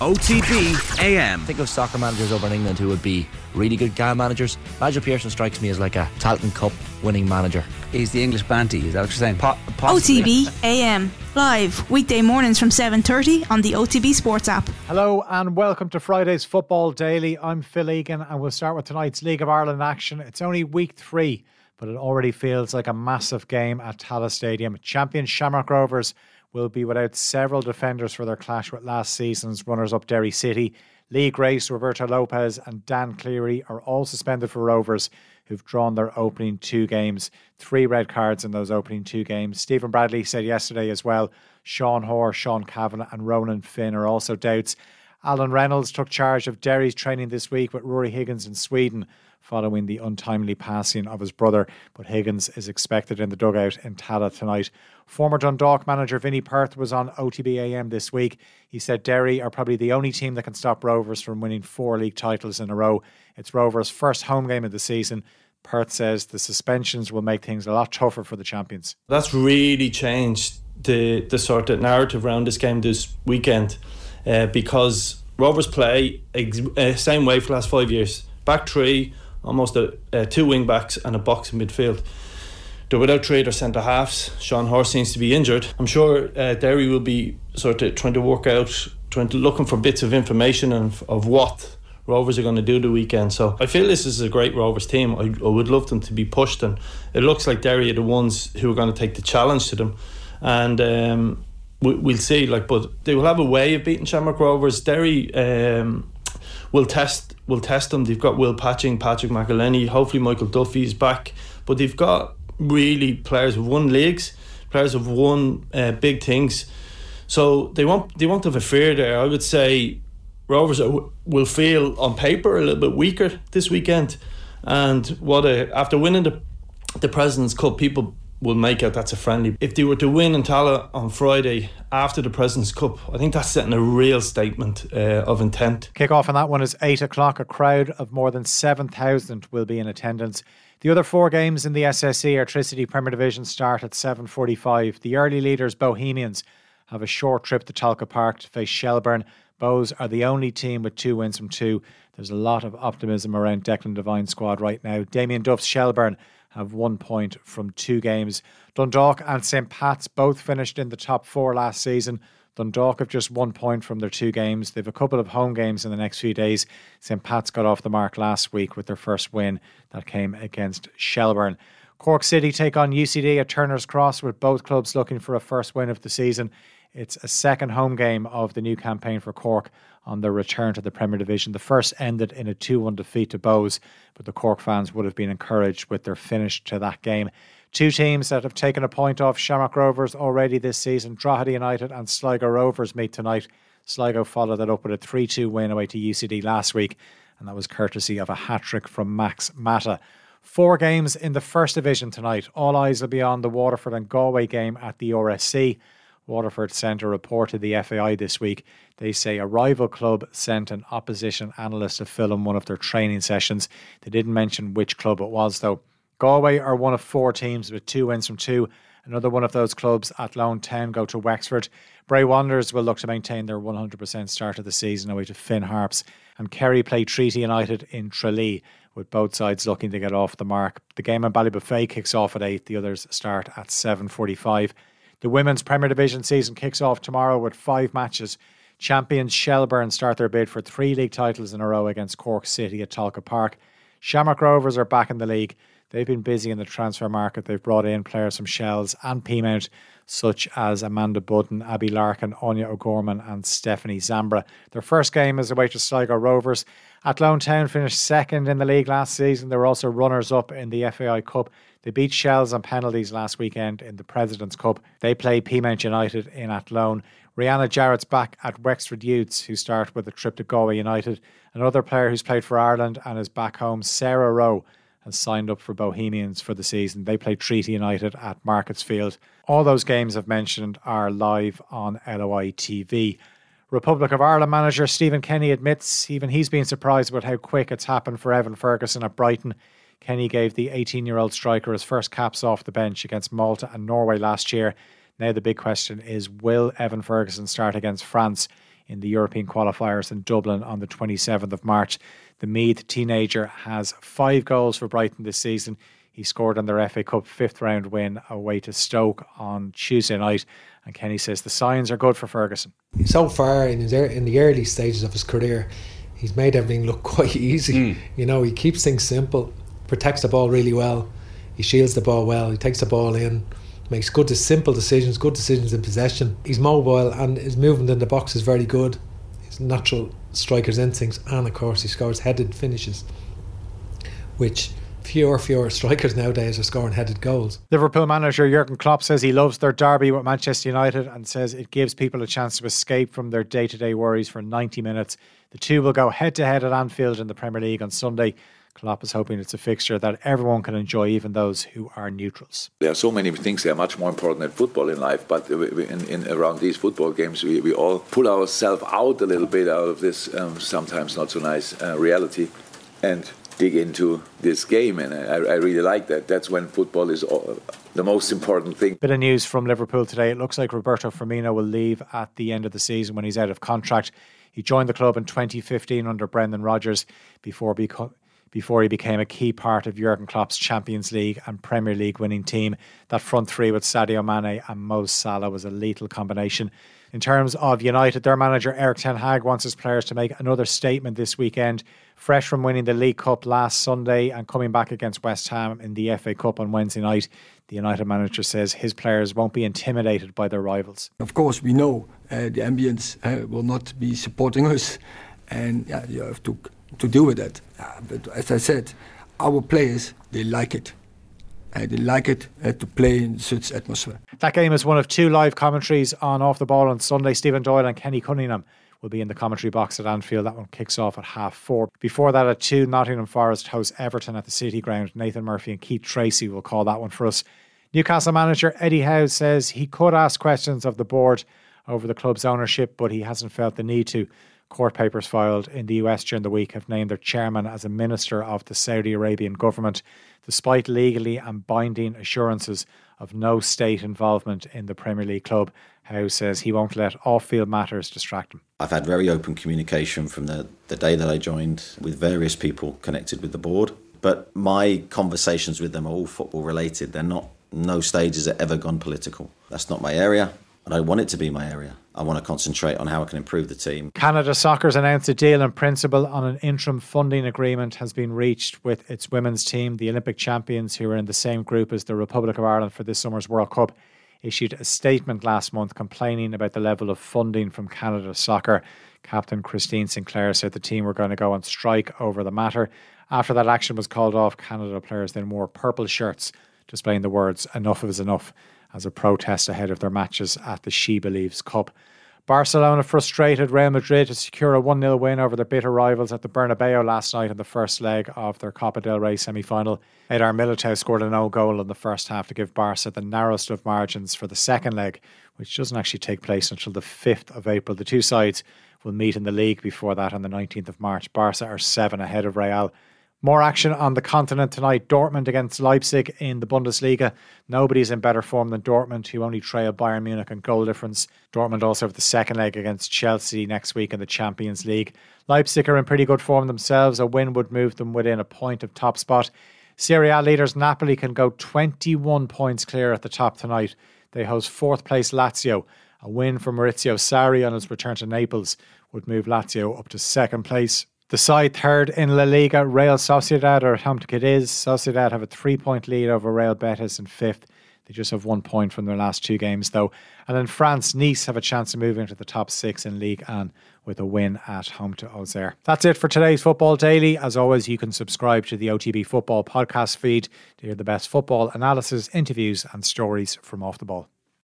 OTB AM. Think of soccer managers over in England who would be really good guy managers. Nigel Pearson strikes me as like a Tailteann Cup winning manager. He's the English Banty, is that what you're saying? Po- OTB AM live weekday mornings from 7:30 on the OTB Sports app. Hello and welcome to Friday's Football Daily. I'm Phil Egan and we'll start with tonight's League of Ireland action. It's only week 3, but it already feels like a massive game at Tallaght Stadium. Champion Shamrock Rovers will be without several defenders for their clash with last season's runners up Derry City. Lee Grace, Roberto Lopez, and Dan Cleary are all suspended for Rovers, who've drawn their opening two games. Three red cards in those opening two games. Stephen Bradley said yesterday as well Sean Hoare, Sean Kavanagh, and Ronan Finn are also doubts. Alan Reynolds took charge of Derry's training this week with Ruaidhrí Higgins in Sweden following the untimely passing of his brother, but Higgins is expected in the dugout in Tallaght tonight. Former Dundalk manager Vinnie Perth was on OTBAM this week. He said Derry are probably the only team that can stop Rovers from winning four league titles in a row. It's Rovers' first home game of the season. Perth says the suspensions will make things a lot tougher for the champions. That's really changed the the sort of narrative around this game this weekend uh, because Rovers play ex- uh, same way for the last five years. Back three, almost a, uh, two wing backs and a box in midfield. They're without three their centre halves. Sean Hoare seems to be injured. I'm sure uh, Derry will be sort of trying to work out, trying to looking for bits of information of, of what Rovers are going to do the weekend. So I feel this is a great Rovers team. I, I would love them to be pushed, and it looks like Derry are the ones who are going to take the challenge to them. And um, we, we'll see. Like, but they will have a way of beating Shamrock Rovers. Derry. Um, will test will test them. They've got Will Patching, Patrick McEleney, hopefully Michael Duffy is back. But they've got really players who've won leagues, players who've won uh, big things. So they won't they won't have a fear there. I would say Rovers are, will feel on paper a little bit weaker this weekend. And what a after winning the the President's Cup, people will make out that's a friendly. If they were to win in Tallaght on Friday after the President's Cup, I think that's setting a real statement uh, of intent. Kick off on that one is 8 o'clock. A crowd of more than 7,000 will be in attendance. The other four games in the SSE Airtricity Premier Division start at 7.45. The early leaders, Bohemians, have a short trip to Tolka Park to face Shelbourne. Bows are the only team with two wins from two. There's a lot of optimism around Declan Devine's squad right now. Damien Duff's Shelbourne have one point from two games. Dundalk and St. Pat's both finished in the top four last season. Dundalk have just one point from their two games. They've a couple of home games in the next few days. St. Pat's got off the mark last week with their first win that came against Shelbourne. Cork City take on UCD at Turner's Cross with both clubs looking for a first win of the season. It's a second home game of the new campaign for Cork on their return to the Premier Division. The first ended in a 2 1 defeat to Bohs, but the Cork fans would have been encouraged with their finish to that game. Two teams that have taken a point off Shamrock Rovers already this season Drogheda United and Sligo Rovers meet tonight. Sligo followed that up with a 3 2 win away to UCD last week, and that was courtesy of a hat trick from Max Mata. Four games in the First Division tonight. All eyes will be on the Waterford and Galway game at the RSC. Waterford Centre reported the FAI this week. They say a rival club sent an opposition analyst to film one of their training sessions. They didn't mention which club it was, though. Galway are one of four teams with two wins from two. Another one of those clubs Athlone Town go to Wexford. Bray Wanderers will look to maintain their 100% start of the season away to Finn Harps. And Kerry play Treaty United in Tralee, with both sides looking to get off the mark. The game in Ballybofey kicks off at 8. The others start at 7.45. The Women's Premier Division season kicks off tomorrow with five matches. Champions Shelbourne start their bid for three league titles in a row against Cork City at Tolka Park. Shamrock Rovers are back in the league. They've been busy in the transfer market. They've brought in players from Shells and Peamount, such as Amanda Budden, Abby Larkin, Anya O'Gorman, and Stephanie Zambra. Their first game is away to Sligo Rovers. Athlone Town finished second in the league last season. They were also runners up in the FAI Cup. They beat Shells on penalties last weekend in the President's Cup. They play Peamount United in Athlone. Rianna Jarrett's back at Wexford Youths, who start with a trip to Galway United. Another player who's played for Ireland and is back home, Sarah Rowe has signed up for Bohemians for the season. They play Treaty United at Markets Field. All those games I've mentioned are live on LOI TV. Republic of Ireland manager Stephen Kenny admits even he's been surprised about how quick it's happened for Evan Ferguson at Brighton. Kenny gave the 18 year old striker his first caps off the bench against Malta and Norway last year. Now, the big question is will Evan Ferguson start against France in the European qualifiers in Dublin on the 27th of March. The Meath teenager has five goals for Brighton this season. He scored on their FA Cup fifth round win away to Stoke on Tuesday night. And Kenny says the signs are good for Ferguson. So far in his in the early stages of his career, he's made everything look quite easy. Mm. You know, he keeps things simple, protects the ball really well, he shields the ball well, he takes the ball in, makes good, simple decisions, good decisions in possession. He's mobile and his movement in the box is very good. His natural striker's instincts, and of course, he scores headed finishes, which fewer fewer strikers nowadays are scoring headed goals. Liverpool manager Jurgen Klopp says he loves their derby with Manchester United and says it gives people a chance to escape from their day to day worries for 90 minutes. The two will go head to head at Anfield in the Premier League on Sunday. Klopp is hoping it's a fixture that everyone can enjoy, even those who are neutrals. There are so many things that are much more important than football in life, but in, in around these football games, we, we all pull ourselves out a little bit out of this um, sometimes not so nice uh, reality and dig into this game. And I, I, really like that. That's when football is all, the most important thing. Bit of news from Liverpool today. It looks like Roberto Firmino will leave at the end of the season when he's out of contract. He joined the club in 2015 under Brendan Rodgers before becoming before he became a key part of Jurgen Klopp's Champions League and Premier League winning team. That front three with Sadio Mane and Mo Salah was a lethal combination. In terms of United, their manager Erik Ten Hag wants his players to make another statement this weekend. Fresh from winning the League Cup last Sunday and coming back against West Ham in the FA Cup on Wednesday night, the United manager says his players won't be intimidated by their rivals. Of course, we know uh, the ambience uh, will not be supporting us, and yeah, you have to to deal with that. Uh, but as I said, our players they like it. Uh, they like it uh, to play in such atmosphere. That game is one of two live commentaries on Off the Ball on Sunday. Stephen Doyle and Kenny Cunningham will be in the commentary box at Anfield. That one kicks off at half four. Before that, at two, Nottingham Forest host Everton at the City Ground. Nathan Murphy and Keith Treacy will call that one for us. Newcastle manager Eddie Howe says he could ask questions of the board over the club's ownership, but he hasn't felt the need to. Court papers filed in the US during the week have named their chairman as a minister of the Saudi Arabian government, despite legally and binding assurances of no state involvement in the Premier League club. Howe says he won't let off field matters distract him. I've had very open communication from the, the day that I joined with various people connected with the board, but my conversations with them are all football related. They're not, no stage has ever gone political. That's not my area. I don't want it to be my area. I want to concentrate on how I can improve the team. Canada Soccer's announced a deal in principle on an interim funding agreement has been reached with its women's team. The Olympic champions, who are in the same group as the Republic of Ireland for this summer's World Cup, issued a statement last month complaining about the level of funding from Canada Soccer. Captain Christine Sinclair said the team were going to go on strike over the matter. After that action was called off, Canada players then wore purple shirts displaying the words enough is enough as a protest ahead of their matches at the She Believes Cup. Barcelona frustrated Real Madrid to secure a 1 0 win over their bitter rivals at the Bernabeu last night in the first leg of their Copa del Rey semi final. Eder Militao scored a no goal in the first half to give Barca the narrowest of margins for the second leg, which doesn't actually take place until the 5th of April. The two sides will meet in the league before that on the 19th of March. Barca are seven ahead of Real more action on the continent tonight. Dortmund against Leipzig in the Bundesliga. Nobody's in better form than Dortmund, who only trail Bayern Munich in goal difference. Dortmund also have the second leg against Chelsea next week in the Champions League. Leipzig are in pretty good form themselves. A win would move them within a point of top spot. Serie A leaders Napoli can go 21 points clear at the top tonight. They host fourth place Lazio. A win for Maurizio Sarri on his return to Naples would move Lazio up to second place. The side third in La Liga, Real Sociedad or Atlético Cadiz. Sociedad have a three point lead over Real Betis in fifth. They just have one point from their last two games, though. And in France, Nice have a chance to move into the top six in League 1 with a win at home to Auxerre. That's it for today's Football Daily. As always, you can subscribe to the OTB Football podcast feed to hear the best football analysis, interviews, and stories from off the ball.